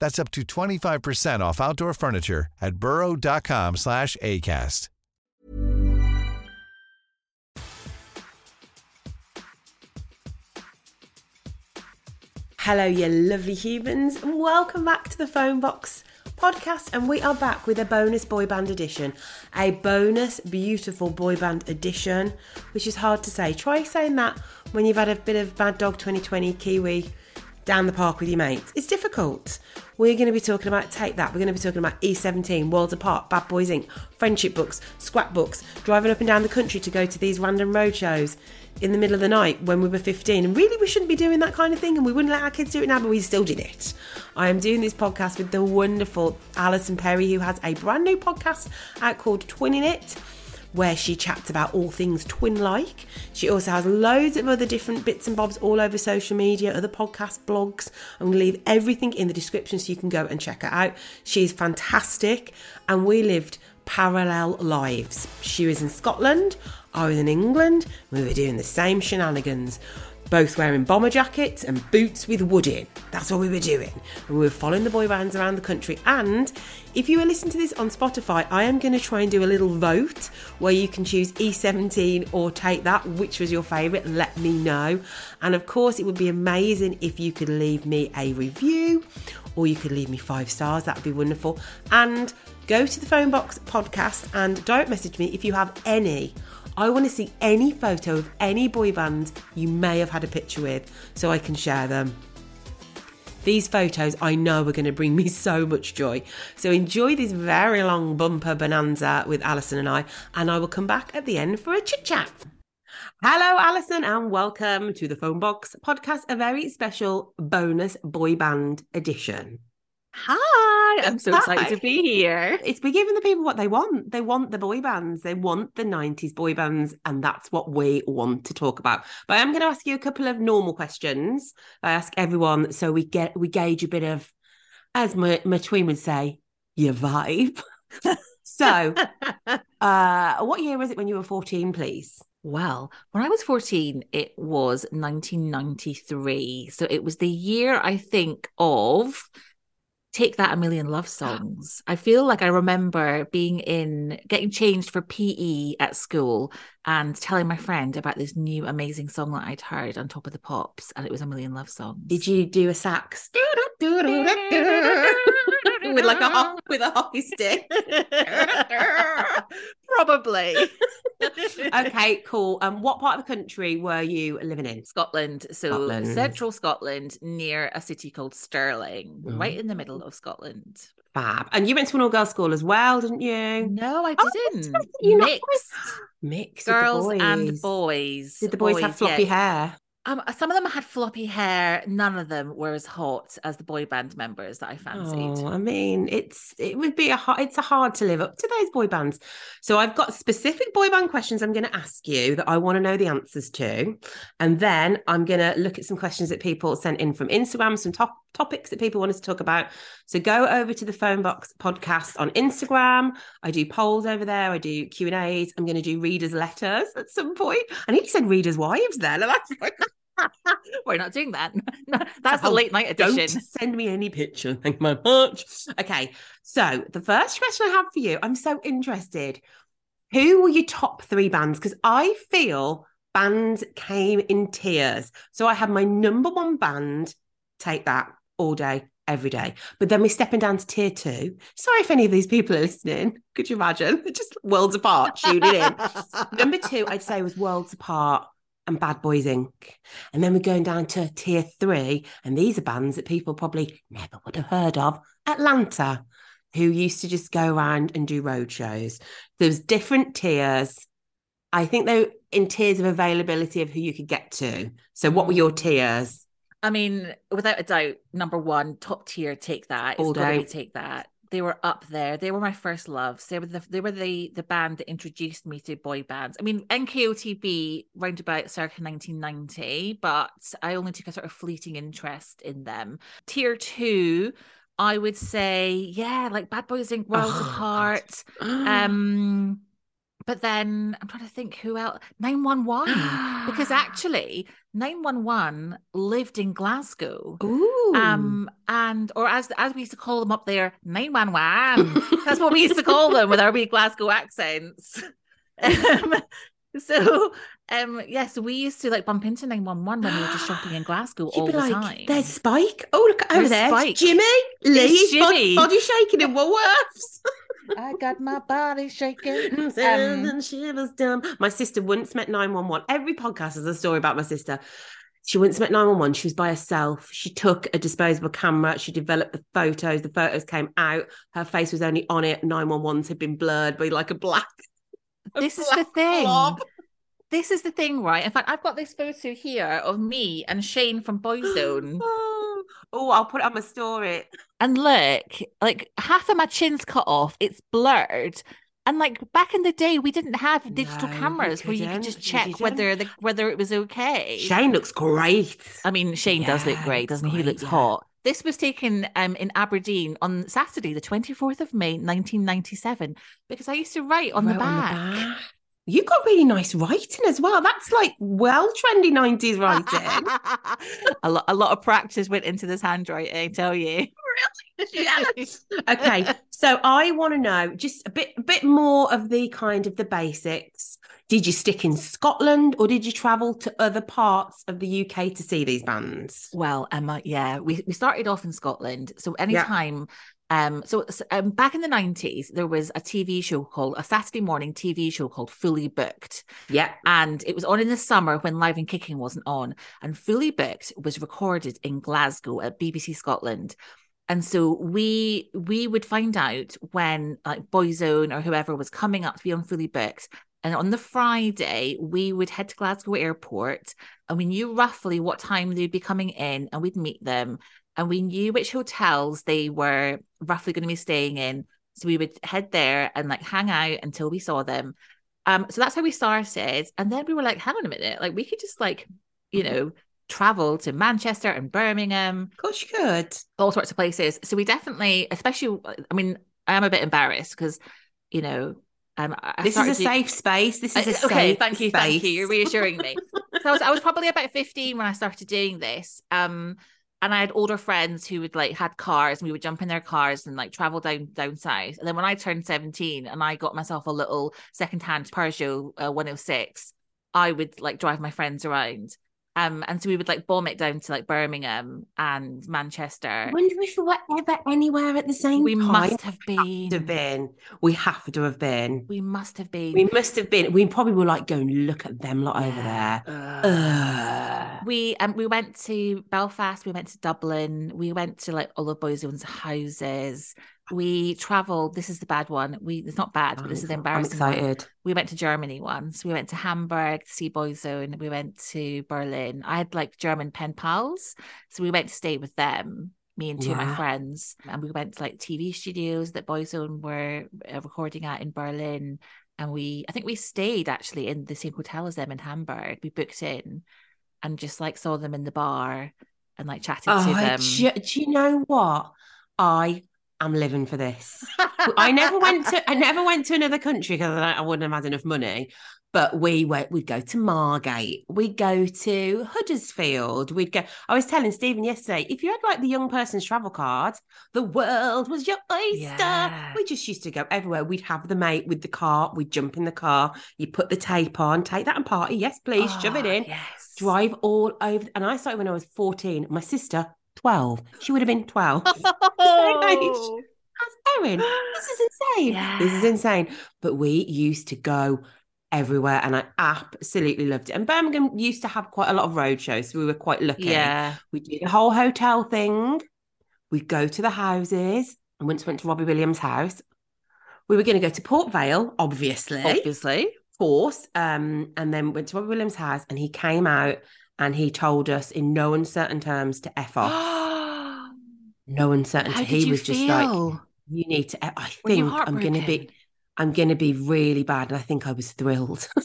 That's up to 25% off outdoor furniture at burrow.com slash ACAST. Hello, you lovely humans, and welcome back to the Phone Box podcast. And we are back with a bonus boy band edition, a bonus beautiful boy band edition, which is hard to say. Try saying that when you've had a bit of Mad Dog 2020 Kiwi down the park with your mates. It's difficult. We're going to be talking about Take That. We're going to be talking about E17, Worlds Apart, Bad Boys Inc., friendship books, scrap books, driving up and down the country to go to these random road shows in the middle of the night when we were 15. And really, we shouldn't be doing that kind of thing, and we wouldn't let our kids do it now, but we still did it. I am doing this podcast with the wonderful Alison Perry, who has a brand new podcast out called Twinning It where she chats about all things twin like. She also has loads of other different bits and bobs all over social media, other podcast blogs. I'm going to leave everything in the description so you can go and check her out. She's fantastic, and we lived parallel lives. She was in Scotland, I was in England, we were doing the same shenanigans both wearing bomber jackets and boots with wood in. That's what we were doing. And we were following the boy bands around the country. And if you are listening to this on Spotify, I am going to try and do a little vote where you can choose E17 or Take That. Which was your favourite? Let me know. And of course, it would be amazing if you could leave me a review or you could leave me five stars. That would be wonderful. And go to the Phone Box podcast and don't message me if you have any I want to see any photo of any boy band you may have had a picture with so I can share them. These photos I know are going to bring me so much joy. So enjoy this very long bumper bonanza with Alison and I, and I will come back at the end for a chit chat. Hello, Alison, and welcome to the Phone Box podcast, a very special bonus boy band edition. Hi, I'm so excited to be here. It's we're giving the people what they want. They want the boy bands. They want the 90s boy bands, and that's what we want to talk about. But I'm going to ask you a couple of normal questions. I ask everyone so we get we gauge a bit of, as my, my twin would say, your vibe. so, uh, what year was it when you were 14, please? Well, when I was 14, it was 1993. So it was the year I think of take that a million love songs. I feel like I remember being in getting changed for PE at school and telling my friend about this new amazing song that I'd heard on top of the pops, and it was a million love songs. Did you do a sax? with like a with a hockey stick. Probably. okay, cool. Um, what part of the country were you living in? Scotland. So Scotland. central Scotland, near a city called Stirling, oh. right in the middle of Scotland. Fab. And you went to an all girls school as well, didn't you? No, I oh, didn't. Oh, Mixed. Mixed. Girls and boys. Did the boys, boys have floppy yeah. hair? Um, some of them had floppy hair. None of them were as hot as the boy band members that I fancied. Oh, I mean, it's it would be a hard, it's a hard to live up to those boy bands. So I've got specific boy band questions I'm going to ask you that I want to know the answers to, and then I'm going to look at some questions that people sent in from Instagram, some top topics that people want us to talk about. So go over to the Phone Box podcast on Instagram. I do polls over there. I do Q and A's. I'm going to do readers' letters at some point. I think you said readers' wives there. We're not doing that. That's the oh, late night edition. Don't send me any picture. Thank you very much. Okay. So the first question I have for you, I'm so interested. Who were your top three bands? Because I feel bands came in tiers. So I had my number one band, take that all day, every day. But then we're stepping down to tier two. Sorry if any of these people are listening. Could you imagine? They're just worlds apart, tuning in. number two, I'd say was Worlds Apart and Bad Boys Inc. And then we're going down to tier three, and these are bands that people probably never would have heard of. Atlanta, who used to just go around and do road shows. There's different tiers. I think they in tiers of availability of who you could get to. So what were hmm. your tiers? I mean, without a doubt, number one, top tier, take that. All It's day. take that. They were up there. They were my first loves. They were the they were the the band that introduced me to boy bands. I mean, NKOTB round about circa 1990, but I only took a sort of fleeting interest in them. Tier two, I would say, yeah, like Bad Boys Inc. Worlds Oh. Apart. Um, but then I'm trying to think who else. 911. because actually 911 lived in Glasgow. Ooh. Um and or as as we used to call them up there, 911. That's what we used to call them with our wee Glasgow accents. Um, so um yes, we used to like bump into 911 when we were just shopping in Glasgow You'd all be the like, time. there's Spike. Oh, look over There's there. Spike. Jimmy. Lee's bod- body shaking in Woolworths. I got my body shaking. Um, and shivers down. My sister once met 911. Every podcast has a story about my sister. She once met 911. She was by herself. She took a disposable camera. She developed the photos. The photos came out. Her face was only on it. 911s had been blurred by like a black. a this is the thing. blob. This is the thing, right? In fact, I've got this photo here of me and Shane from Boyzone. Oh, oh, I'll put it on my story. And look, like half of my chin's cut off, it's blurred. And like back in the day, we didn't have digital No, cameras where you could just check whether the whether it was okay. Shane looks great. I mean, Shane does look great, doesn't he? He looks yeah. hot. This was taken um, in Aberdeen on Saturday, the 24th of May, 1997, because I used to write on, the, Wrote back. You got really nice writing as well. That's like well trendy 90s writing. a lot, a lot of practice went into this handwriting. I tell you. Really? Yes. Okay. So I want to know just a bit a bit more of the kind of the basics. Did you stick in Scotland or did you travel to other parts of the UK to see these bands? Well, Emma, yeah, we, we started off in Scotland. So anytime, um, so um, back in the nineties, there was a TV show called a Saturday morning TV show called Fully Booked, Yeah. and it was on in the summer when Live and Kicking wasn't on. And Fully Booked was recorded in Glasgow at BBC Scotland. And so we we would find out when like Boyzone or whoever was coming up to be on Fully Booked. And on the Friday, we would head to Glasgow Airport and we knew roughly what time they'd be coming in and we'd meet them. And we knew which hotels they were roughly going to be staying in. So we would head there and like hang out until we saw them. Um, so that's how we started. And then we were like, hang on a minute, like we could just like, you know, travel to Manchester and Birmingham, Of course you could. all sorts of places. So we definitely, especially, I mean, I am a bit embarrassed because, you know, um, This is a safe space. This is a uh, safe okay, thank you, thank you. You're reassuring me. so I was, I was probably about 15 when I started doing this. Um, and I had older friends who would like had cars and we would jump in their cars and like travel down down south. And then when I turned 17 and I got myself a little secondhand Peugeot uh, 106, I would like drive my friends around. Um, and so we would like bomb it down to like Birmingham and Manchester. I wonder if we were ever anywhere at the same We time. must have We have been. been. We have to have been. We must have been. We must have been. We probably were like going, look at them lot over there. We um we went to Belfast, we went to Dublin, we went to like all of Boyzone's houses. We traveled. This is the bad one. We it's not bad, but this is I'm embarrassing. one. excited. We went to Germany once. We went to Hamburg to see Boyzone. We went to Berlin. I had like German pen pals, so we went to stay with them. Me and two of my friends, and we went to like TV studios that Boyzone were uh, recording at in Berlin. And we, I think we stayed actually in the same hotel as them in Hamburg. We booked in and just like saw them in the bar and like chatted to them. do, do you know what? I am living for this. I never went to I never went to another country because I, I wouldn't have had enough money. But we went, we'd go to Margate, we'd go to Huddersfield, we'd go. I was telling Stephen yesterday, if you had like the young person's travel card, the world was your oyster. Yeah. We just used to go everywhere. We'd have the mate with the car, we'd jump in the car, you put the tape on, take that and party. Yes, please, shove it Oh, in Yes. drive all over. And I started when I was 14. My sister, 12. She would have been 12. Oh. That's Erin. This is insane. This is insane. But we used to go everywhere and I absolutely loved it. And Birmingham used to have quite a lot of road shows. So we were quite lucky. Yeah. We did the whole hotel thing. We'd go to the houses. And once went to Robbie Williams' house. We were going to go to Port Vale, obviously Obviously. Of course. Um, and then went to Robbie Williams' house and he came out and he told us in no uncertain terms to F off. No uncertainty. did he you was just like, feel? you need to F- I think I'm gonna be? I'm gonna be really bad. And I think I was thrilled.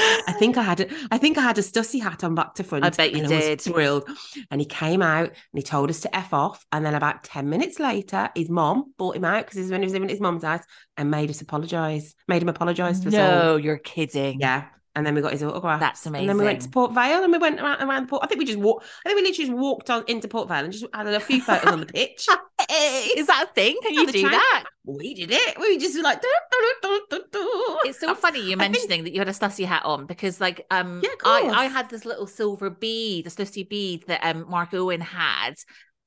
I think I had a, I think I had a Stussy hat on back to front. I bet you and I was did. thrilled. And he came out and he told us to F off. And then about 10 minutes later, his mom brought him out because he was when he was living at his mom's house and made us apologise. Made him apologise to us all. No, you're kidding. Yeah. And then we got his autograph. That's amazing. And then we went to. Port Vale and we went around, around the port. I think we just walked, I think we literally just walked on into Port Vale and just had a few photos on the pitch. Is that a thing? Can you do train. that? We did it. We just were like, "Do, do, do, do, do." It's so funny you I think- mentioning that you had a Stussy hat on because, like, um, Yeah, I, I had this little silver bead, a Stussy bead that um Mark Owen had,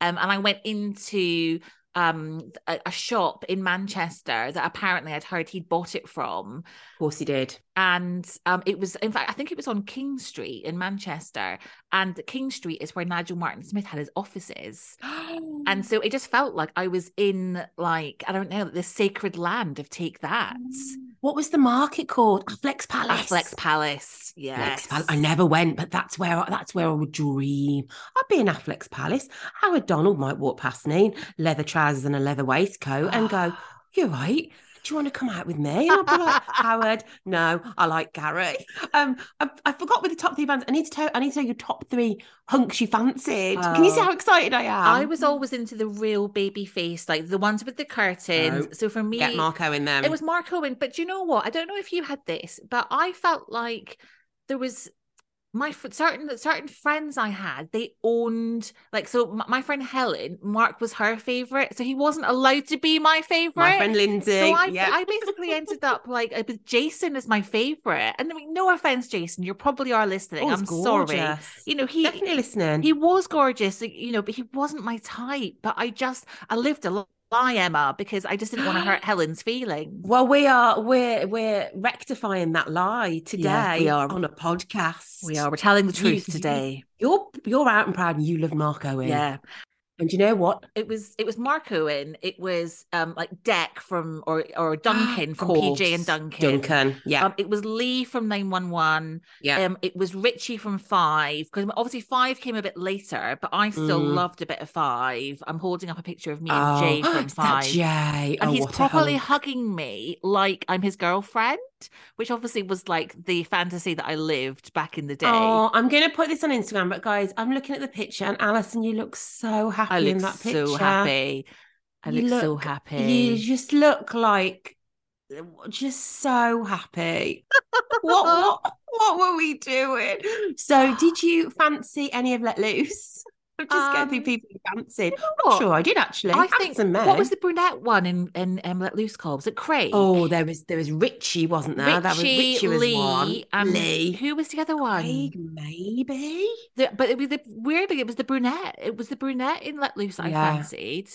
um, and I went into um a, a shop in Manchester that apparently I'd heard he'd bought it from, Of course he did. and um it was in fact I think it was on King Street in Manchester, and King Street is where Nigel Martin Smith had his offices. And so it just felt like I was in like I don't know the sacred land of Take That, What was the market called? Affleck's Palace. Affleck's Palace. Affleck's Yes, Palace. I never went, but that's where I, that's where I would dream. I'd be in Affleck's Palace. Howard Donald might walk past me, in leather trousers and a leather waistcoat, and go, "You're right. Do you want to come out with me?" And I'd be like, "Howard, no, I like Gary." Um, I, I forgot with the top three bands. I need to tell. I need to tell you top three hunks you fancied. Can you see Oh. how excited I am? I was always into the real baby face, like the ones with the curtains. No. So for me, get Mark Owen them. it was Mark Owen, But do you know what? I don't know if you had this, but I felt like there was my certain certain friends I had. They owned like so. m- My friend Helen, Mark was her favorite, so he wasn't allowed to be my favorite. my friend Lindsay. So I, yeah. I basically ended up like with Jason as my favorite. And I mean, no offense, Jason, you probably are listening. Oh, I'm it's sorry. You know, he Definitely listening. he was gorgeous, you know, but he wasn't my type. But I just I lived a lie, Emma, because I just didn't want to hurt Helen's feelings. Well, we are we're we're rectifying that lie today Yeah, we are. on a podcast. we are. We're telling the truth you- today. You're you're out and proud, and you love Mark Owen. Yeah. And you know what? It was it was Mark Owen. It was um like Dec from or or Duncan from PJ and Duncan. Duncan. Yeah. Um, it was Lee from 911. yeah. Um, it was Richie from Five because obviously Five came a bit later, but I still Mm. loved a bit of Five. I'm holding up a picture of me and Jay from Five. Jay. and oh, he's properly hugging me like I'm his girlfriend, which obviously was like the fantasy that I lived back in the day. Oh, I'm going to put this on Instagram, but guys, I'm looking at the picture, and Alison, you look so happy I look in that picture. so happy. I You look, so happy. You just look like just so happy. what, what what were we doing? So, did you fancy any of Let Loose? I'm just Um, people you fancied. what? I'm sure I did actually. I think what was the brunette one in in um, Let Loose called? Was it Craig? Oh, there was there was Richie, wasn't there? Richie, that was Richie was Lee, one. and Lee. who was the other one? Craig, maybe. The- but it was the weirdly it was the brunette. It was the brunette in Let Loose I Yeah. fancied.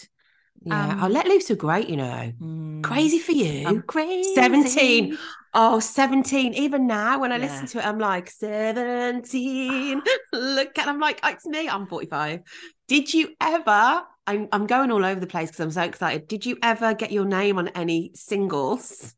Yeah. Um, oh, Let Loose are great, you know. Mm. Crazy for you. I'm crazy. 17. Oh, 17. Even now, when I Yeah. listen to it, I'm like, 17. Look at I'm like, oh, it's me. I'm 45. Did you ever? I'm, I'm going all over the place because I'm so excited. Did you ever get your name on any singles?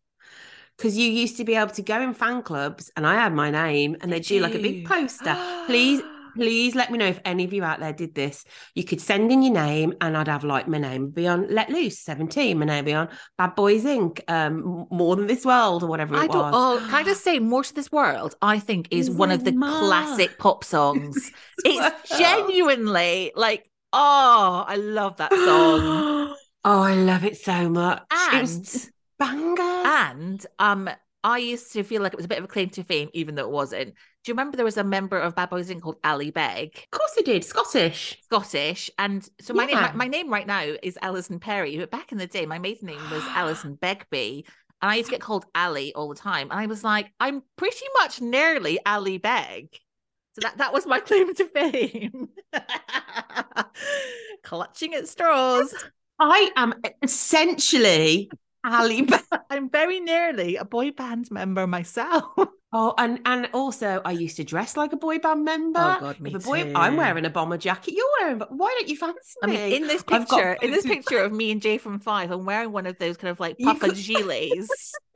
Because you used to be able to go in fan clubs and I had my name and Did they'd do like a big poster. Please, please let me know if any of you out there did this. You could send in your name, and I'd have like my name be on Let Loose 17, my name be on Bad Boys Inc., um, More Than This World, or whatever it I don't. was. Oh, can I just say, "More to This World"? I think is one of the classic pop songs. it's genuinely like, oh, I love that song. oh, I love it so much. And was bangers. and um, I used to feel like it was a bit of a claim to fame, even though it wasn't. Do you remember there was a member of Bad Boys Inc. called Ali Begg? of course it did. Scottish. Scottish, and so my name my, my name right now is Alison Perry, but back in the day, my maiden name was Alison Begbie, and I used to get called Ali all the time, and I was like, I'm pretty much nearly Ali Begg, so that that was my claim to fame. Clutching at straws, I am essentially Ali. Be- I'm very nearly a boy band member myself. Oh, and and also I used to dress like a boy band member. Oh, God, me if a boy, I'm wearing a bomber jacket. You're wearing. But why don't you fancy me? I mean, in this got picture, in this picture of me and Jay from Five, I'm wearing one of those kind of like puffer could- gilets.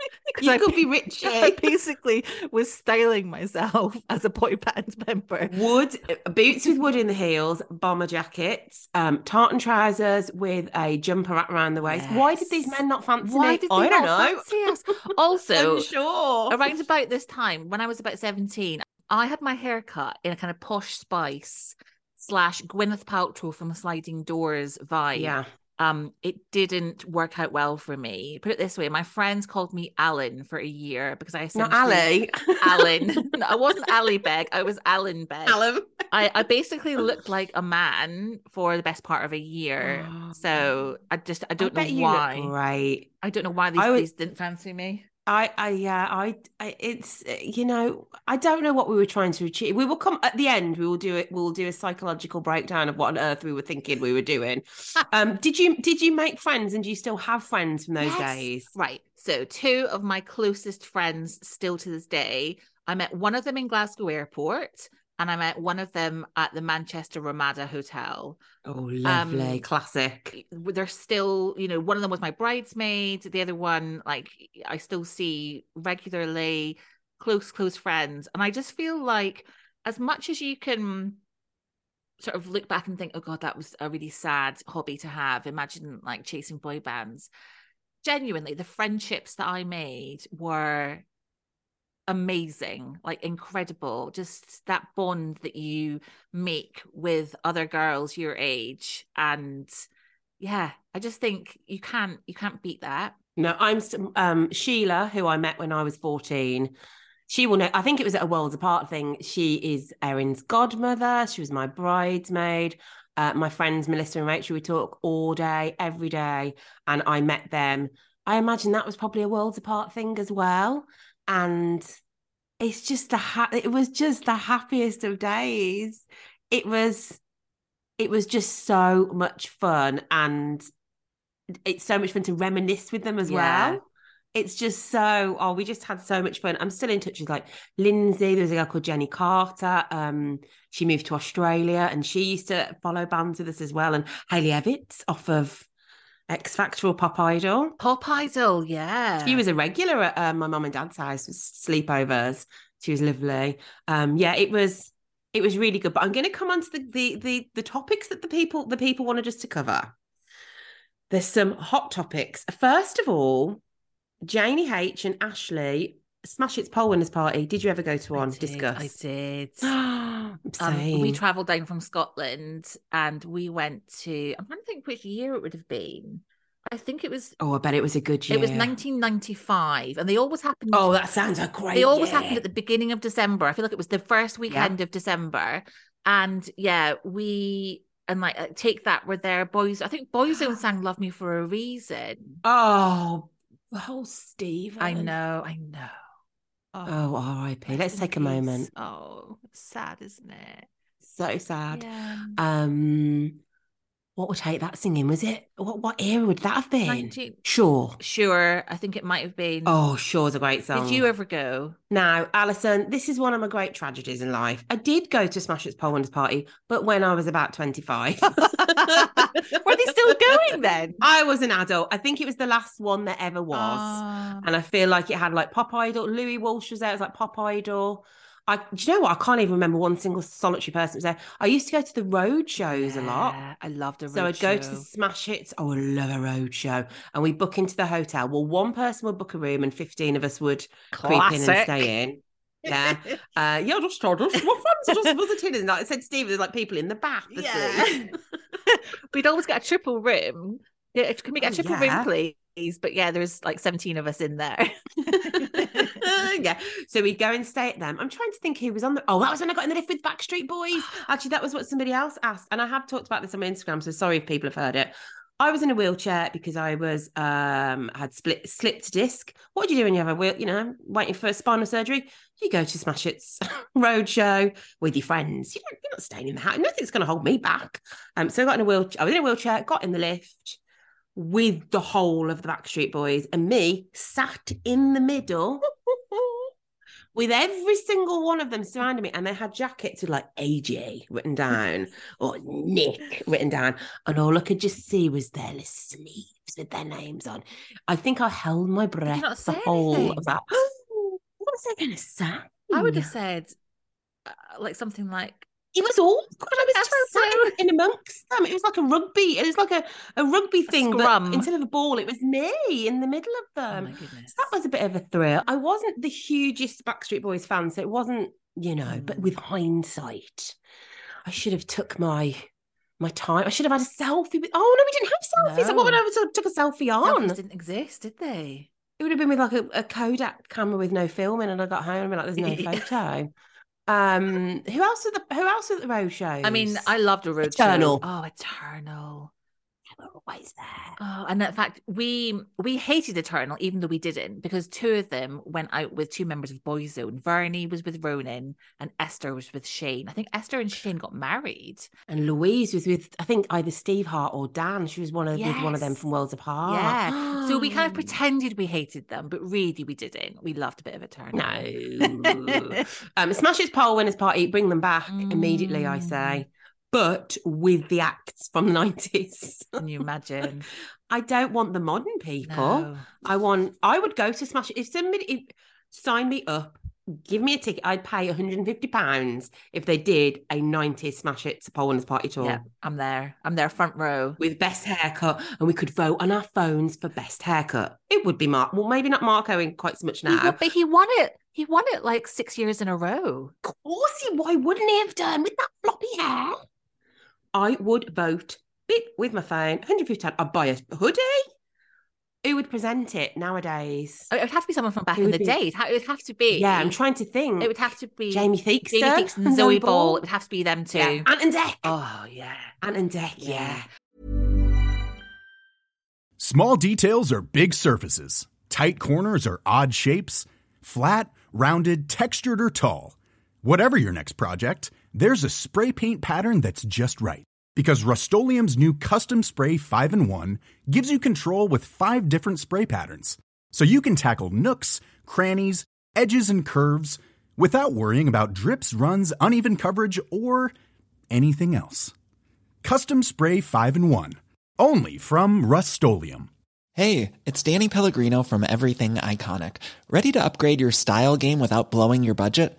you I- could be rich. I basically was styling myself as a boy band member. Wood boots with wood in the heels, bomber jackets, um, tartan trousers with a jumper wrapped around the waist. Why did these men not fancy Why me? did they I don't know. Also, Unsure. around about this time, when I was about 17, I had my hair cut in a kind of posh spice slash Gwyneth Paltrow from Sliding Doors vibe. yeah. Um, it didn't work out well for me. Put it this way, my friends called me Alan for a year because I Not Ali. Alan. No, I wasn't Ali Begg. I was Alan Begg. Alan. I, I basically looked like a man for the best part of a year. So I just I don't bet know why. Great. I don't know why these I these didn't fancy me. I, I, yeah, I, I, it's, uh, you know, I don't know what we were trying to achieve. We will come at the end. We will do it. We'll do a psychological breakdown of what on earth we were thinking we were doing. um, did you, did you make friends, and do you still have friends from those Yes. days? Right. So two of my closest friends still to this day. I met one of them in Glasgow Airport and I met one of them at the Manchester Ramada Hotel. Oh, lovely, Um, classic. they're still, you know, one of them was my bridesmaid. The other one, like, I still see regularly, close, close friends. And I just feel like, as much as you can sort of look back and think, oh God, that was a really sad hobby to have, imagine like chasing boy bands. Genuinely, the friendships that I made were amazing, like incredible. Just that bond that you make with other girls your age. And yeah, I just think you can't you can't beat that. No, I'm um Sheila, who I met when I was 14. She will know. I think it was at a Worlds Apart thing. She is Erin's godmother. She was my bridesmaid. Uh, my friends Melissa and Rachel, we talk all day, every day, and I met them. I imagine that was probably a Worlds Apart thing as well. And it's just the ha- it was just the happiest of days. It was, it was just so much fun, and it's so much fun to reminisce with them as Yeah. well. It's just so oh, we just had so much fun. I'm still in touch with like Lindsay. There was a girl called Jenny Carter. Um, she moved to Australia and she used to follow bands with us as well. And Hayley Evetts off of X Factor or Pop Idol. Pop Idol, yeah. She was a regular at uh, my mum and dad's house with sleepovers. She was lovely. Um, yeah, it was it was really good. But I'm going to come on to the, the the the topics that the people the people wanted us to cover. There's some hot topics. First of all, Janie H and Ashley Smash Hits Poll Winners Party. Did you ever go to I one? did, Discuss. I did. um, we traveled down from Scotland and we went to I'm trying to think which year it would have been. I think it was oh, I bet it was a good year. it was 1995 and they always happened Oh, that sounds a great. they always year. happened at the beginning of December. I feel like it was the first weekend of December. And yeah, we and like take that were there boys. I think Boyzone sang "Love Me for a Reason." Oh, oh, Steve. I know, I know. Oh, R.I.P. Let's take a moment. Oh, sad, isn't it? So sad. Yeah. Um, what would take that singing? Was it what? What era would that have been? 19 Sure. Sure, I think it might have been. Oh, sure's a great song. Did you ever go? Now, Alison, this is one of my great tragedies in life. I did go to Smash Hits Winners Party, but when I was about 25. Were they still going then? I was an adult. I think it was the last one that ever was. Ah. And I feel like it had like Pop Idol. Louis Walsh was there. It was like Pop Idol. I do you know what? I can't even remember one single solitary person was there. I used to go to the road shows a lot. I loved a road So I'd go to the smash hits. Oh, I love a road show. And we book into the hotel. Well, one person would book a room and 15 of us would creep in and stay in. Yeah. Uh, yeah, just told us. Friends are just visiting. And like I said, to Steve, there's like people in the back. for Yeah. We'd always get a triple room. Yeah, can we get a Oh, triple yeah. room, please? But yeah, there's like 17 of us in there. yeah. So we'd go and stay at them. I'm trying to think who was on the. Oh, that was when I got in the lift with Backstreet Boys. Actually, that was what somebody else asked, and I have talked about this on my Instagram. So sorry if people have heard it. I was in a wheelchair because I was um had split slipped disc. What do you do when you have a wheel? You know, waiting for spinal surgery. You go to Smash Hits roadshow with your friends. You don't, you're not staying in the house. Nothing's going to hold me back. Um, so I got in a wheelchair. I was in a wheelchair. Got in the lift with the whole of the Backstreet Boys and me sat in the middle with every single one of them surrounding me. And they had jackets with like AJ written down or Nick written down. And all I could just see was their little sleeves with their names on. I think I held my breath the whole anything? of that. what was I going to say? I would have said uh, like something like, It was awkward. I was That's so in amongst them. It was like a rugby. It was like a, a rugby thing, scrum. but instead of a ball, it was me in the middle of oh them. goodness. that was a bit of a thrill. I wasn't the hugest Backstreet Boys fan, so it wasn't, you know. But Mm. with hindsight, I should have took my my time. I should have had a selfie with. Oh no, we didn't have selfies. What would I have took a selfie Selfies on? didn't exist, did they? It would have been with like a, a Kodak camera with no film filming, and I got home and like, "There's no photo." Um, who else at the who else at the road shows? I mean, I loved a road show. Eternal. Oh, Eternal. Were always there. Oh, and in fact, we we hated Eternal, even though we didn't, because two of them went out with two members of Boyzone. Vernie was with Ronan, and Esther was with Shane. I think Esther and Shane got married. And Louise was with I think either Steve Hart or Dan. She was one of with one of them from Worlds Apart. Yeah. So we kind of pretended we hated them, but really we didn't. We loved a bit of Eternal. No. um, Smash Hits Poll Winners Party, bring them back immediately, I Mm. say. But with the acts from the 90s. Can you imagine? I don't want the modern people. No. I want, I would go to Smash It. If somebody if, sign me up, give me a ticket, I'd pay £150 if they did a 90s Smash Hits Poll Winners Party tour. Yeah, I'm there. I'm there, front row. With best haircut, and we could vote on our phones for best haircut. It would be Mark. Well, maybe not Mark Owen quite so much now. won- but he won it. He won it like six years in a row. Of course he why wouldn't he have done with that floppy hair? I would vote bit with my phone, 150 I'd buy a hoodie. Who would present it nowadays? It would have to be someone from back Who in the be- day. It would have to be. Yeah, I'm trying to think. It would have to be Jamie Theakston, Jamie Theakston, and Zoe Zoe Ball. Ball. It would have to be them too. Yeah, Ant and Dec. Oh yeah. Ant and Dec, yeah. Small details are big surfaces. Tight corners are odd shapes. Flat, rounded, textured, or tall. Whatever your next project, there's a spray paint pattern that's just right. Because Rust new Custom Spray 5 in 1 gives you control with five different spray patterns. So you can tackle nooks, crannies, edges, and curves without worrying about drips, runs, uneven coverage, or anything else. Custom Spray 5 in 1. Only from Rust Hey, it's Danny Pellegrino from Everything Iconic. Ready to upgrade your style game without blowing your budget?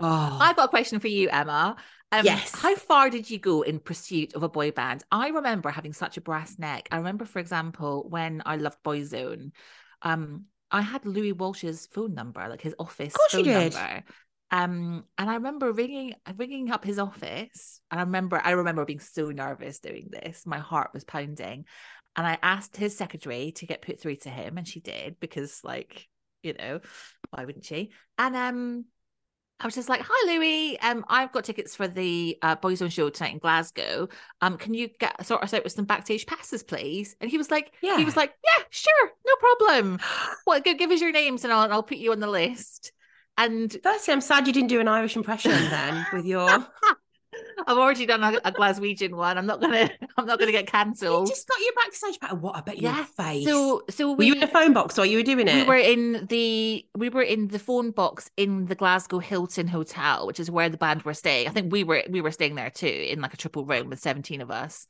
Oh, I've got a question for you, Emma. Um, Yes. How far did you go in pursuit of a boy band? I remember having such a brass neck. I remember, for example, when I loved Boyzone, um, I had Louis Walsh's phone number, like his office phone number. Um, and I remember ringing, ringing up his office, and I remember, I remember being so nervous doing this. My heart was pounding, and I asked his secretary to get put through to him, and she did because, like, you know, why wouldn't she? And um, I was just like, "Hi, Louis. Um, I've got tickets for the uh, on show tonight in Glasgow. Um, can you get sort us out with some backstage passes, please?" And he was like, "Yeah." "He was like, yeah, sure, no problem. Well, go give us your names and I'll I'll put you on the list." And Firstly, I'm sad you didn't do an Irish impression then with your. I've already done a, a Glaswegian one. I'm not gonna. I'm not gonna get You cancelled. just got your backstage patter. What? I bet your face. So, so were you in a phone box while you were doing it? we were in the we were in the phone box in the Glasgow Hilton Hotel, which is where the band were staying. I think we were we were staying there too, in like a triple room with 17 of us.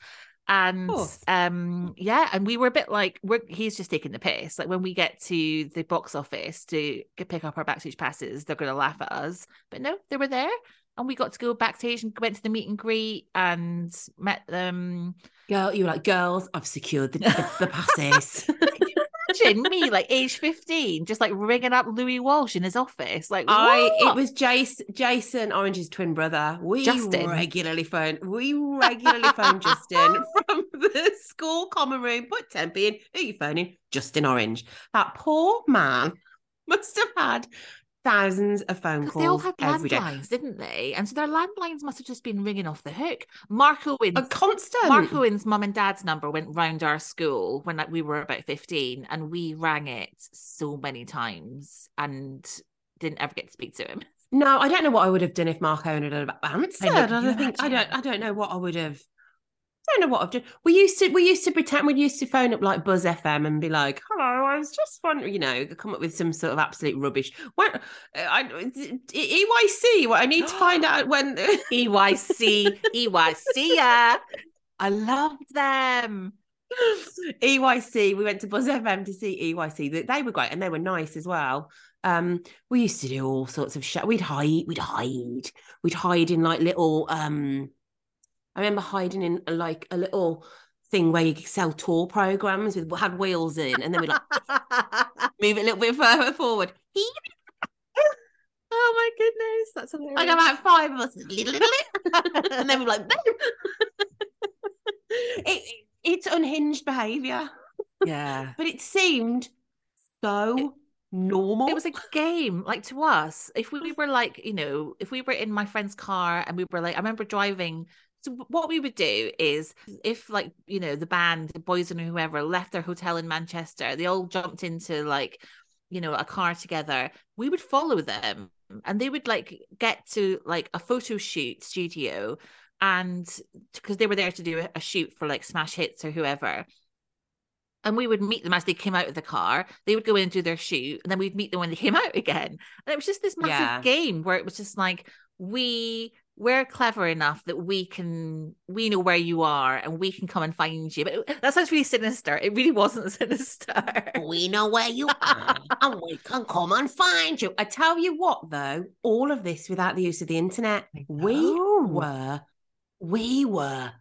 And um yeah, and we were a bit like we're he's just taking the piss. Like when we get to the box office to pick up our backstage passes, they're gonna laugh at us. But no, they were there. And we got to go backstage and went to the meet and greet and met them. Girl, you were like, girls, I've secured the, the, the passes. Imagine me, like age 15, just like ringing up Louis Walsh in his office. Like, I what? it was Jason Jason Orange's twin brother. We Justin. regularly phone we regularly phone Justin from the school common room. Put Tempe in. Who are you phoning? Justin Orange. That poor man must have had thousands of phone calls they all had landlines, didn't they? And so their landlines must have just been ringing off the hook. Mark Owen's, A constant. Mark Owen's mum and dad's number went round our school when like, we were about 15 and we rang it so many times and didn't ever get to speak to him. No, I don't know what I would have done if Mark Owen had answered. I I, know, you don't think I don't? I don't know what I would have I don't know what I've done. We used to we used to pretend we used to phone up like Buzz FM and be like, "Hello, I was just wondering," you know, come up with some sort of absolute rubbish. What I, EYC? What I need to find out when EYC, EYC, yeah. I loved them. EYC. We went to Buzz FM to see EYC. They- They were great and they were nice as well. Um, we used to do all sorts of shit. We'd hide, we'd hide, we'd hide in like little. Um, I remember hiding in uh, like a little thing where you could sell tour programs with had wheels in, and then we like move it a little bit further forward. Oh my goodness, that's hilarious. Like about five of us, and then we're like, it, it's unhinged behaviour, yeah. but it seemed so normal. It was a game, like to us. If we were like, you know, if we were in my friend's car and we were like, I remember driving. So what we would do is, if like you know the band, the boys and whoever left their hotel in Manchester, they all jumped into like, you know, a car together. We would follow them, and they would like get to like a photo shoot studio, and because they were there to do a, shoot for like Smash Hits or whoever and we would meet them as they came out of the car. They would go in and do their shoot, and then we'd meet them when they came out again. And it was just this massive Yeah. game where it was just like we we're clever enough that we can we know where you are and we can come and find you. But that sounds really sinister. It really wasn't sinister. We know where you are, and we can come and find you. I tell you what, though, all of this without the use of the internet, we were, we were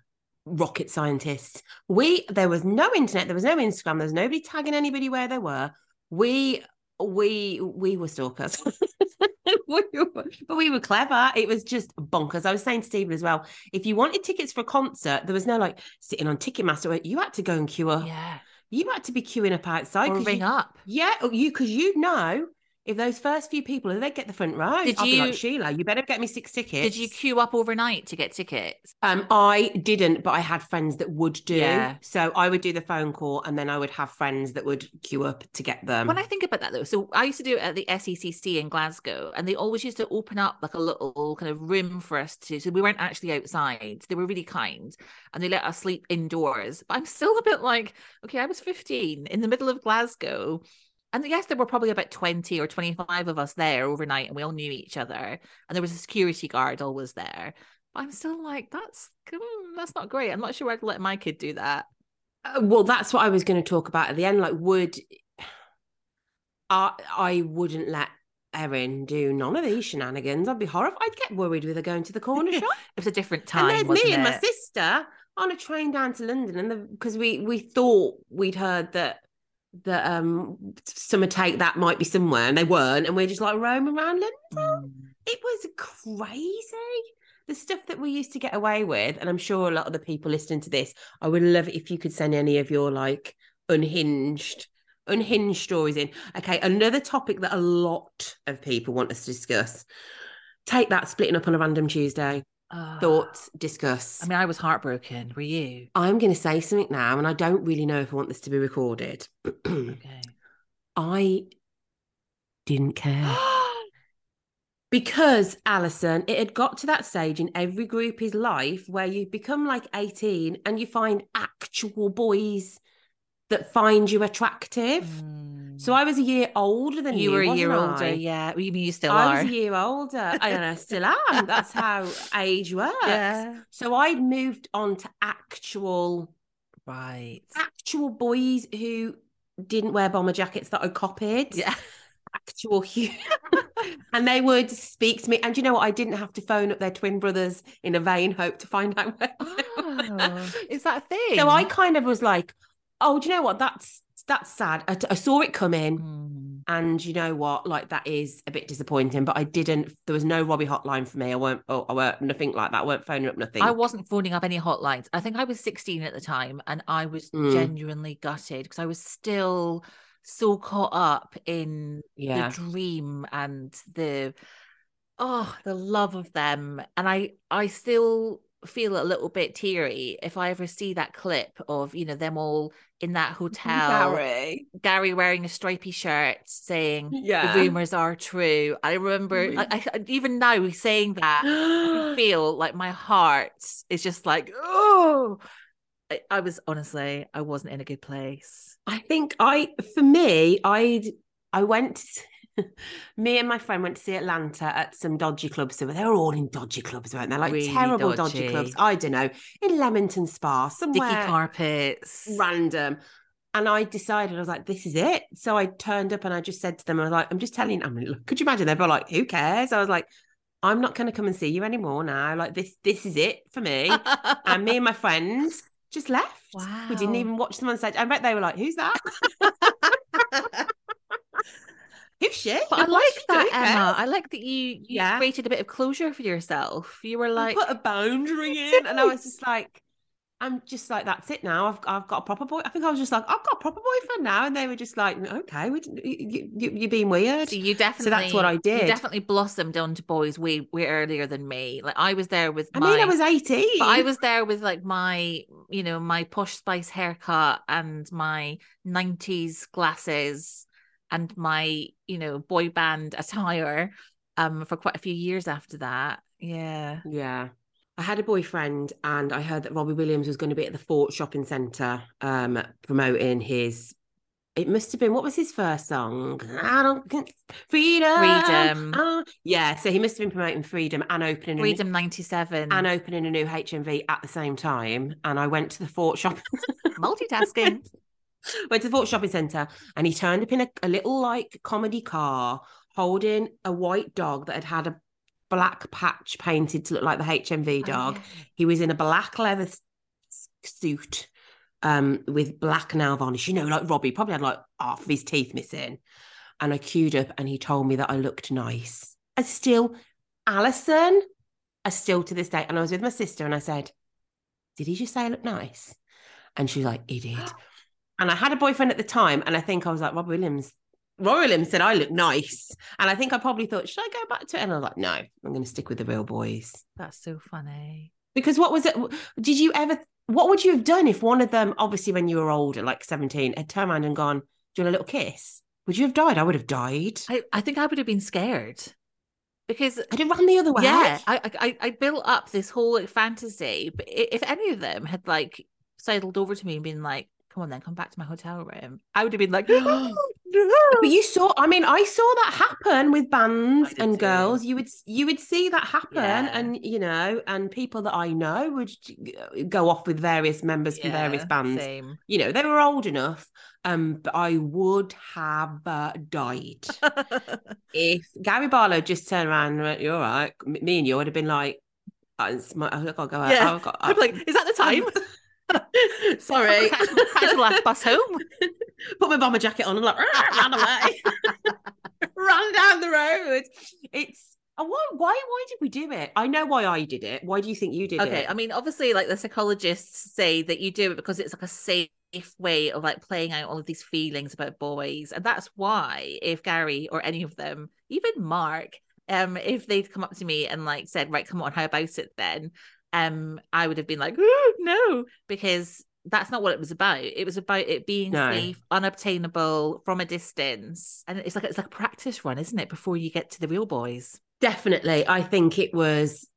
rocket scientists. We there was no internet, there was no Instagram, there was nobody tagging anybody where they were. We we we were stalkers. we were, but we were clever. It was just bonkers. I was saying to Stephen as well, if you wanted tickets for a concert, there was no like sitting on Ticketmaster. You had to go and queue up. yeah. You had to be queuing up outside. Or ring you, up. Yeah, oh, you because you know if those first few people if they get the front row. Did I'll be like you- Sheila, you better get me six tickets. Did you queue up overnight to get tickets? Um, I didn't, but I had friends that would do. Yeah. So I would do the phone call, and then I would have friends that would queue up to get them. when I think about that though, so I used to do it at the SECC in Glasgow, and they always used to open up like a little kind of room for us to. So we weren't actually outside. They were really kind, and they let us sleep indoors. But I'm still a bit like, okay, I was 15 in the middle of Glasgow. And yes, there were probably about 20 or 25 of us there overnight, and we all knew each other. And there was a security guard always there. But I'm still like, that's that's not great. I'm not sure I'd let my kid do that. Uh, well, that's what I was going to talk about at the end. Like, would I? I wouldn't let Erin do none of these shenanigans. I'd be horrified. I'd get worried with her going to the corner shop. It was a different time. and there's me and my sister on a train down to London, and because we we thought we'd heard that that um summer take that might be somewhere, and they weren't, and we're just like roaming around London. Mm. It was crazy. The stuff that we used to get away with, and I'm sure a lot of the people listening to this, I would love it if you could send any of your like unhinged unhinged stories in. Okay, another topic that a lot of people want us to discuss. Take that splitting up on a random Tuesday. Thoughts, ah. discuss. I mean, I was heartbroken. Were you? I'm going to say something now, and I don't really know if I want this to be recorded. Okay. I didn't care. Because Alison, it had got to that stage in every groupie's life where you become like 18 and you find actual boys that find you attractive. So I was a year older than you. Mm. you were a year wasn't older, I? yeah. You mean you still I are? was a year older. I, and I still am. That's how age works. Yeah. So I'd moved on to actual Right. actual boys who didn't wear bomber jackets that I copied. Yeah. Actual hu- and they would speak to me. And you know what? I didn't have to phone up their twin brothers in a vain hope to find out where. Oh, is that a thing? So I kind of was like, oh, do you know what? That's that's sad. I, I saw it come in. Hmm. And you know what? Like that is a bit disappointing, but I didn't. There was no Robbie hotline for me. I weren't. Oh, I weren't nothing like that. I weren't phoning up nothing. I wasn't phoning up any hotlines. I think I was 16 at the time and I was Mm. genuinely gutted because I was still so caught up in Yeah. the dream and the oh the love of them and I I still feel a little bit teary if I ever see that clip of you know them all in that mm-hmm. hotel Gary. Gary wearing a stripy shirt saying Yeah. the rumors are true. I remember oh I, I, even now saying that I feel like my heart is just like oh I, I was honestly I wasn't in a good place. I think I, for me, I I went. Me and my friend went to see Atlanta at some dodgy clubs. So they were all in dodgy clubs, weren't they? Like Really terrible dodgy. dodgy. clubs. I don't know in Leamington Spa, somewhere Sticky carpets. random. And I decided I was like, this is it. So I turned up and I just said to them, I was like, I'm just telling. I mean, look, could you imagine? They were like, who cares? I was like, I'm not going to come and see you anymore now. Like this, this is it for me. and me and my friends just left. We didn't even watch them on stage. I bet they were like, "Who's that? Who's she?" But I like that? Emma. I like that you you Yeah. created a bit of closure for yourself. You were I like, put a boundary in, and I was just like, "I'm just like that's it now. I've I've got a proper boy." I think I was just like, "I've got a proper boyfriend now," and they were just like, "Okay, we, you, you, you're being weird." So you definitely that's what I You did. definitely blossomed onto boys way way earlier than me. Like I was there with I my mean, I was 18. but I was there with like my, you know, my posh spice haircut and my 90s glasses and my, you know, boy band attire um for quite a few years after that. Yeah. Yeah. I had a boyfriend and I heard that Robbie Williams was going to be at the Fort Shopping Centre um, promoting his. It must have been, what was his first song? I don't. Freedom. Freedom. Ah. yeah. So he must have been promoting Freedom and opening Freedom A, 97. and opening a new HMV at the same time. And I went to the Fort Shopping. Multitasking. went to the Fort Shopping Centre and he turned up in a, a little like comedy car holding a white dog that had had a black patch painted to look like the HMV dog. He was in a black leather suit um, with black nail varnish. You know, like Robbie probably had like half of his teeth missing. And I queued up and he told me that I looked nice. I still, Alison, I still to this day. And I was with my sister and I said, Did he just say I look nice? And she was like, He did. And I had a boyfriend at the time. And I think I was like, Rob Williams. Roy Williams said I look nice. And I think I probably thought, should I go back to it? And I was like, no, I'm going to stick with the real boys. That's so funny. Because what was it? Did you ever? What would you have done if one of them, obviously when you were older, like 17, had turned around and gone, "Do you want a little kiss?" Would you have died? I would have died. I, I think I would have been scared because I'd have run the other way. yeah, I, I I built up this whole like, fantasy. But if any of them had like sidled over to me and been like, "Come on, then come back to my hotel room," I would have been like, "No." But you saw, I mean, I saw that happen with bands and too. girls. You would you would see that happen, Yeah. and you know, and people that I know would go off with various members from various bands. Same. You know, they were old enough, um, but I would have uh, died if Gary Barlow just turned around and went, "You're all right." Me and you would have been like, "Uh, my, I've got to go out. yeah, I've got, I'm like, is that the time? sorry, the last bus home. put my bomber jacket on and like run away, run down the road. It's why why why did we do it? I know why I did it. Why do you think you did Okay, it? Okay, I mean, obviously, like the psychologists say that you do it because it's like a safe way of like playing out all of these feelings about boys, and that's why if Gary or any of them, even Mark, um, if they'd come up to me and like said, "Right, come on, how about it?" then, um, I would have been like, "Ooh, "No," because that's not what it was about. It was about it being No. safe, unobtainable from a distance, and it's like it's like a practice run, isn't it, before you get to the real boys? Definitely. I think it was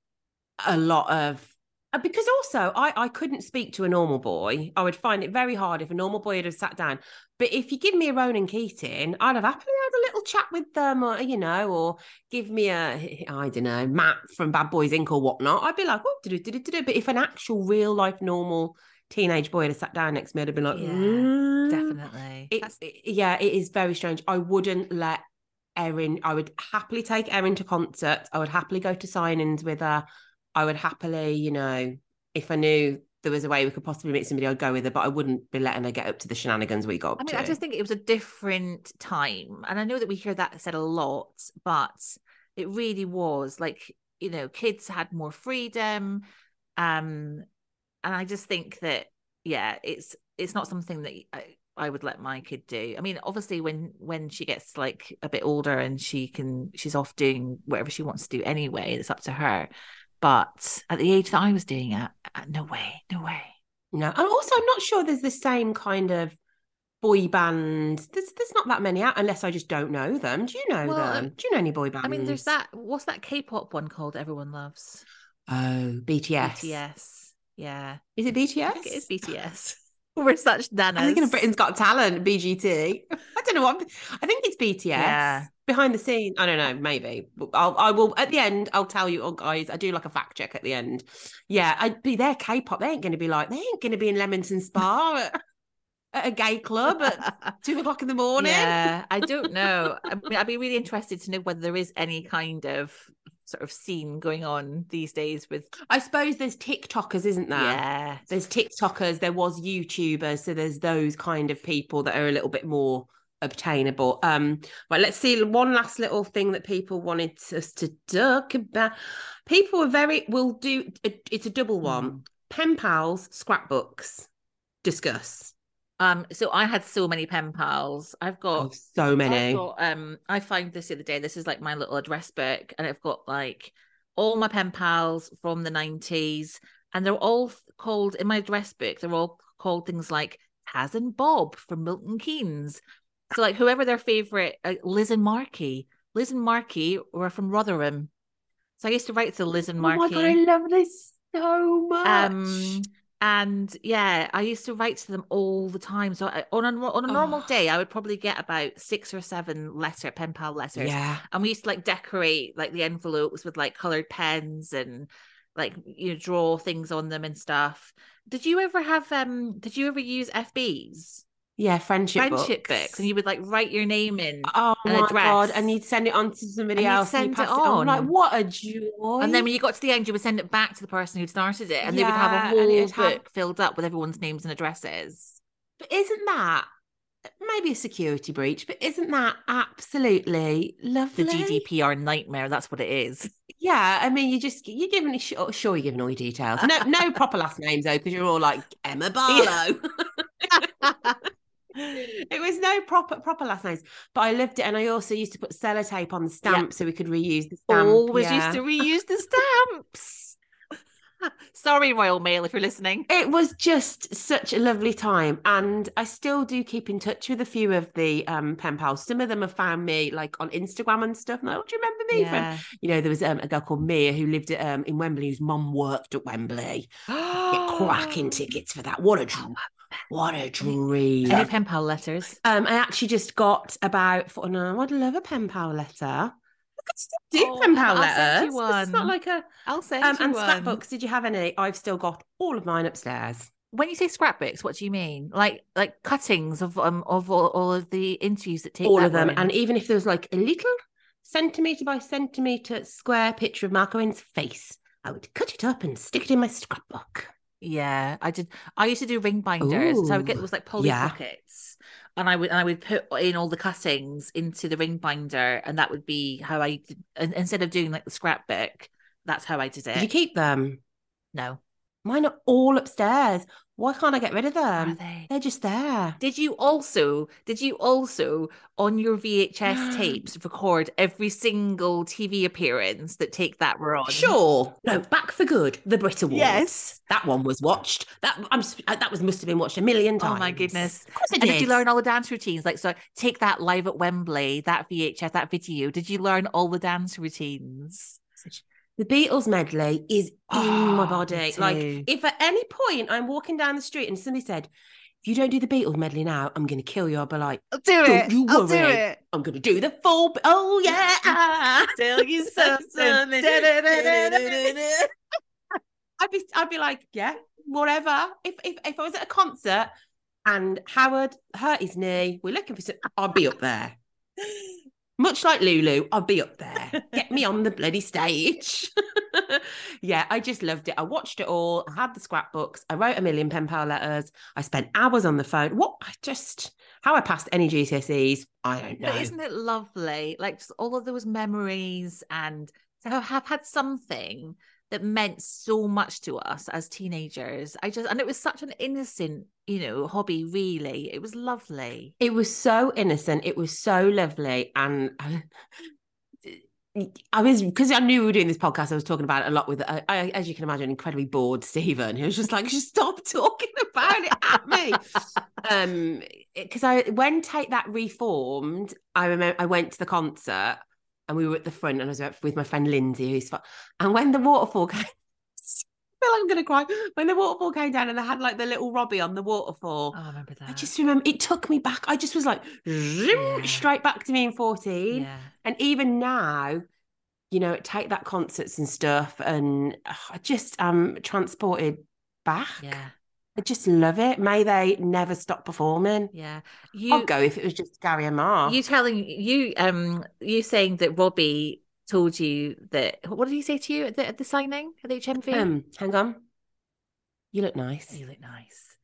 a lot of because also I, I couldn't speak to a normal boy. I would find it very hard if a normal boy had have sat down. But if you give me a Ronan Keating, I'd have happily had a little chat with them, or you know, or give me a I don't know Matt from Bad Boys Inc. or whatnot. I'd be like, oh, do do do do. But if an actual real life normal teenage boy had sat down next to me, I'd have been like, Yeah, "Mm." Definitely. It's yeah, it is very strange. I wouldn't let Erin. I would happily take Erin to concerts. I would happily go to sign-ins with her. I would happily, you know, if I knew there was a way we could possibly meet somebody, I'd go with her. But I wouldn't be letting her get up to the shenanigans we got up I mean, to. I just think it was a different time. And I know that we hear that said a lot, but it really was like, you know, kids had more freedom. Um, and I just think that, yeah, it's it's not something that I, I would let my kid do. I mean, obviously when when she gets like a bit older and she can she's off doing whatever she wants to do anyway, it's up to her. But at the age that I was doing it, uh, no way, no way. No, and also I'm not sure there's the same kind of boy band. There's there's not that many out unless I just don't know them. Do you know Well, them? um, Do you know any boy bands? I mean, there's that. What's that K-pop one called? Everyone loves Oh, BTS. BTS. Yeah, Is it BTS? I think it is BTS. We're such nanas. I'm thinking of Britain's Got Talent, BGT. I don't know what. I think it's BTS. Yeah. Behind the scenes, I don't know. Maybe I'll. I will at the end. I'll tell you, oh guys. I do like a fact check at the end. Yeah, I'd be there. K-pop. They ain't going to be like. They ain't going to be in Leamington Spa at, at a gay club at two o'clock in the morning. Yeah, I don't know. I mean, I'd be really interested to know whether there is any kind of sort of scene going on these days with. I suppose there's TikTokers, isn't there? Yeah, There's TikTokers. There was YouTubers. So there's those kind of people that are a little bit more obtainable. Um, right, let's see one last little thing that people wanted us to talk about. People are very will do. It's a double one. Hmm. Pen pals, scrapbooks. Discuss. Um, so I had so many pen pals. I've got Oh, so many. I've got, um, I found this the other day. This is like my little address book, and I've got like all my pen pals from the nineties, and they're all called in my address book. They're all called things like Taz and Bob from Milton Keynes. So like whoever their favorite, uh, Liz and Marky, Liz and Marky were from Rotherham. So I used to write to Liz and Oh my god, I love this so much. Um, and yeah, I used to write to them all the time. So I, on a on a normal Oh. day, I would probably get about six or seven letter pen pal letters. yeah. And we used to like decorate like the envelopes with like colored pens and like you know draw things on them and stuff. Did you ever have um? Did you ever use FBs? Yeah, friendship, friendship books. books, and you would like write your name in, Oh an my address. god! And you'd send it on to somebody And else. and send you'd it on. Like what a joy! and then when you got to the end, you would send it back to the person who'd started it, and they would have a whole it'd have- book filled up with everyone's names and addresses. But isn't that maybe a security breach? But isn't that absolutely lovely? The GDPR nightmare. That's what it is. Yeah, I mean, you just you're giving sure, sure you're giving all your details. No, no proper last names though, because you're all like Emma Barlow. it was no proper proper last names, but I loved it, and I also used to put sellotape on the stamp so we could reuse the stamp. Always yeah. used to reuse the stamps. Sorry, Royal Mail, if you're listening. It was just such a lovely time, and I still do keep in touch with a few of the um, pen pals. Some of them have found me like on Instagram and stuff. And like, oh, do you remember me Yeah. from? You know, there was um, a girl called Mia who lived at, um, in Wembley, whose mum worked at Wembley. Get cracking tickets for that. What a dream! What a dream! Any pen pal letters? Um, I actually just got about. Oh no, I'd love a pen pal letter. Could still do Oh, pen pal letters. It's not like a. I'll send Um, you and one. scrapbooks. Did you have any? I've still got all of mine upstairs. When you say scrapbooks, what do you mean? Like like cuttings of um of all, all of the interviews that take all that of them. in? And even if there was like a little centimeter by centimeter square picture of Mark Owen's face, I would cut it up and stick it in my scrapbook. Yeah, I did. I used to do ring binders, so I would get Ooh, those like poly yeah. pockets, and I would and I would put in all the cuttings into the ring binder, and that would be how I did. Instead of doing like the scrapbook, that's how I did it. Did you keep them? No, Mine are all upstairs. Why can't I get rid of them? They? They're just there. Did you also, did you also on your VHS tapes record every single TV appearance that Take That were on? Sure. No, Back for Good, the Brit Awards. Yes. That one was watched. That I'm uh, that was must have been watched a million times. Oh my goodness. Of course I And did. did you learn all the dance routines? Like, so Take That live at Wembley, that VHS, that video. Did you learn all the dance routines? The Beatles medley is in my Oh, body. Like, if at any point I'm walking down the street and somebody said, if you don't do the Beatles medley now, I'm going to kill you, I'll be like, I'll do Don't you I'll do it. I'm going to do the full. Oh, yeah. Tell you something. I'd be, I'd be like, yeah, whatever. If, if, if I was at a concert and Howard hurt his knee, we're looking for some, I'd be up there. Much like Lulu, I'd be up there. Get me on the bloody stage. yeah, I just loved it. I watched it all. I had the scrapbooks. I wrote a million pen pal letters. I spent hours on the phone. What? I just, how I passed any GCSEs, I don't know. But isn't it lovely? Like just all of those memories and to have- have had something that meant so much to us as teenagers. I just and it was such an innocent, you know, hobby, really. It was lovely. It was so innocent. It was so lovely. And I, I was, because I knew we were doing this podcast, I was talking about it a lot with, I, I, as you can imagine, incredibly bored Stephen, who was just like, just stop talking about it at me. um, Because I, when Take That reformed, I remember I went to the concert and we were at the front and I was with my friend Lindsay, who's fun. And when the waterfall came, I feel like I'm going to cry. When the waterfall came down and they had like the little Robbie on the waterfall. Oh, I remember that. I just remember it took me back. I just was like Yeah. straight back to me in 14. yeah. And even now, you know, take that concerts and stuff, and I just am transported back. Yeah. I just love it. May they never stop performing. Yeah. You I'll go if it was just Gary and Mark. you telling you um you saying that Robbie told you that what did he say to you at the, at the signing at the HMV? um, hang on. You look nice. you look nice.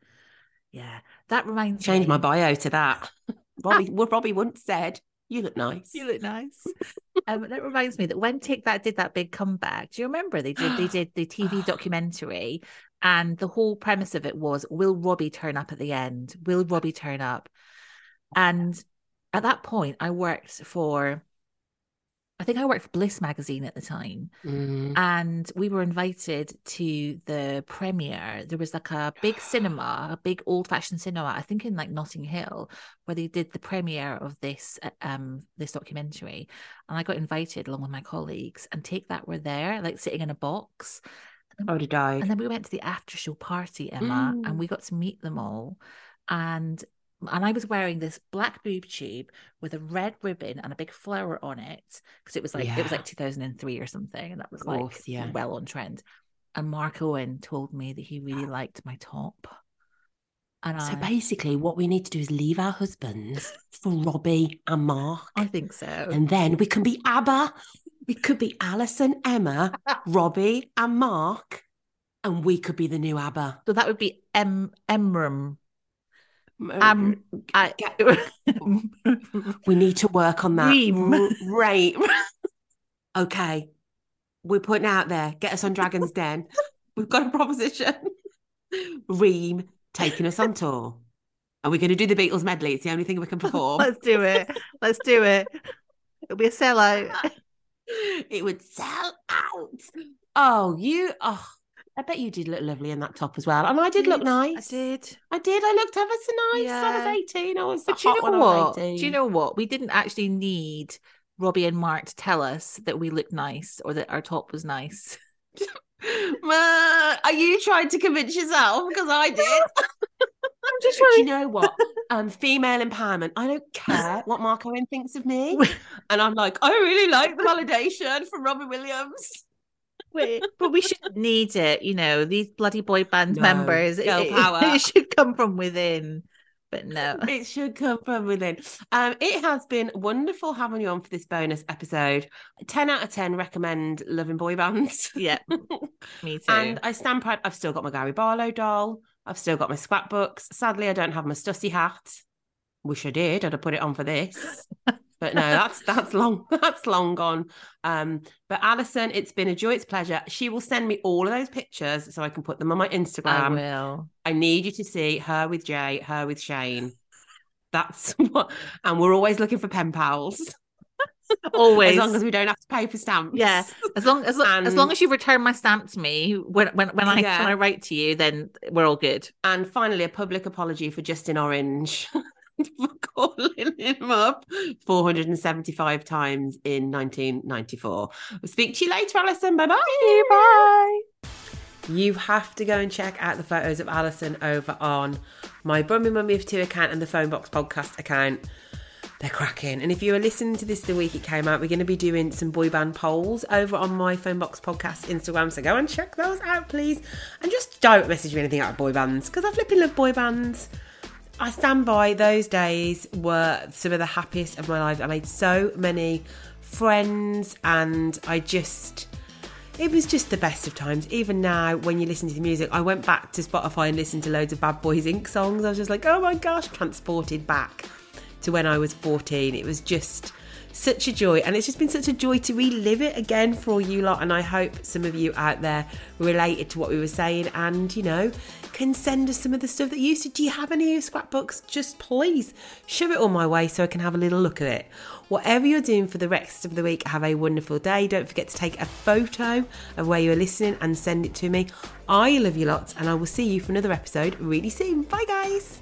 Yeah. That reminds Change me. my bio to that. Robbie, well, Robbie once said, "You look nice." You look nice. um, that reminds me that when Take That did that big comeback, do you remember they did they did the TV documentary, and the whole premise of it was, will Robbie turn up at the end? Will Robbie turn up? And at that point, I worked for, I think I worked for Bliss magazine at the time, Mm. and we were invited to the premiere. There was like a big cinema, a big old fashioned cinema, I think in like Notting Hill, where they did the premiere of this uh, um this documentary. And I got invited along with my colleagues, and take that were there, like sitting in a box. I would have died. And then we went to the after show party, Emma, Mm. and we got to meet them all. And and I was wearing this black boob tube with a red ribbon and a big flower on it because it was like it was like 2003 or something, and that was Of like yeah. well on trend. And Mark Owen told me that he really ah. liked my top. And So I, basically, what we need to do is leave our husbands for Robbie and Mark. I think so. And then we can be ABBA. We could be Alison, Emma, Robbie, and Mark. And we could be the new ABBA. so that would be M Emram. Um, I, we need to work on that. Ream. Right. okay. We're putting out there. Get us on Dragon's Den. We've got a proposition. Ream taking us on tour. Are we going to do the Beatles medley? It's the only thing we can perform. Let's do it. Let's do it. It'll be a sellout. it would sell out. Oh, you. Oh, I bet you did look lovely in that top as well. And I did look nice. I did. I did. I looked ever so nice. I was 18. I was But you hot know when I was what? 18. Do you know what? We didn't actually need Robbie and Mark to tell us that we looked nice or that our top was nice. Ma, are you trying to convince yourself? Because I did. I'm just Do you know what? Um, female empowerment. I don't care what Mark Owen thinks of me. And I'm like, I really like the validation from Robbie Williams. Wait, but we shouldn't need it. You know, these bloody boy band No, members. It, girl it- power. it should come from within. But no. It should come from within. Um, it has been wonderful having you on for this bonus episode. 10 out of 10 recommend loving boy bands. Yeah, me too. And I stand proud. I've still got my Gary Barlow doll. I've still got my scrapbooks. Sadly, I don't have my Stussy hat. Wish I did. I'd have put it on for this. But no, that's that's long that's long gone. Um, but Alison, it's been a joy, it's a pleasure. She will send me all of those pictures so I can put them on my Instagram. I will. I need you to see her with Jay, her with Shane. That's what, and we're always looking for pen pals. Always. as long as we don't have to pay for stamps. Yeah, as long as as long as you return my stamp to me when when when I Yeah. when I write to you, then we're all good. And finally, a public apology for Justin Orange calling him up 475 times in 1994. We'll speak to you later, Alison. Bye bye. Bye. You have to go and check out the photos of Alison over on my Brummy Mummy of Two account and the Phone Box podcast account. They're cracking. And if you were listening to this the week it came out, we're going to be doing some boy band polls over on my Phone Box podcast Instagram. So go and check those out, please. And just don't message me anything about boy bands because I flipping love boy bands. I stand by those days were some of the happiest of my life. I made so many friends and I just it was just the best of times. Even now, when you listen to the music, I went back to Spotify and listened to loads of Bad Boys Inc. songs. I was just like, oh my gosh, transported back to when I was 14. It was just such a joy, and it's just been such a joy to relive it again for all you lot. And I hope some of you out there related to what we were saying and, you know, can send us some of the stuff that you used. Do you have any scrapbooks? Just please shove it all my way so I can have a little look at it. Whatever you're doing for the rest of the week, have a wonderful day. Don't forget to take a photo of where you're listening and send it to me. I love you lots, and I will see you for another episode really soon. Bye, guys.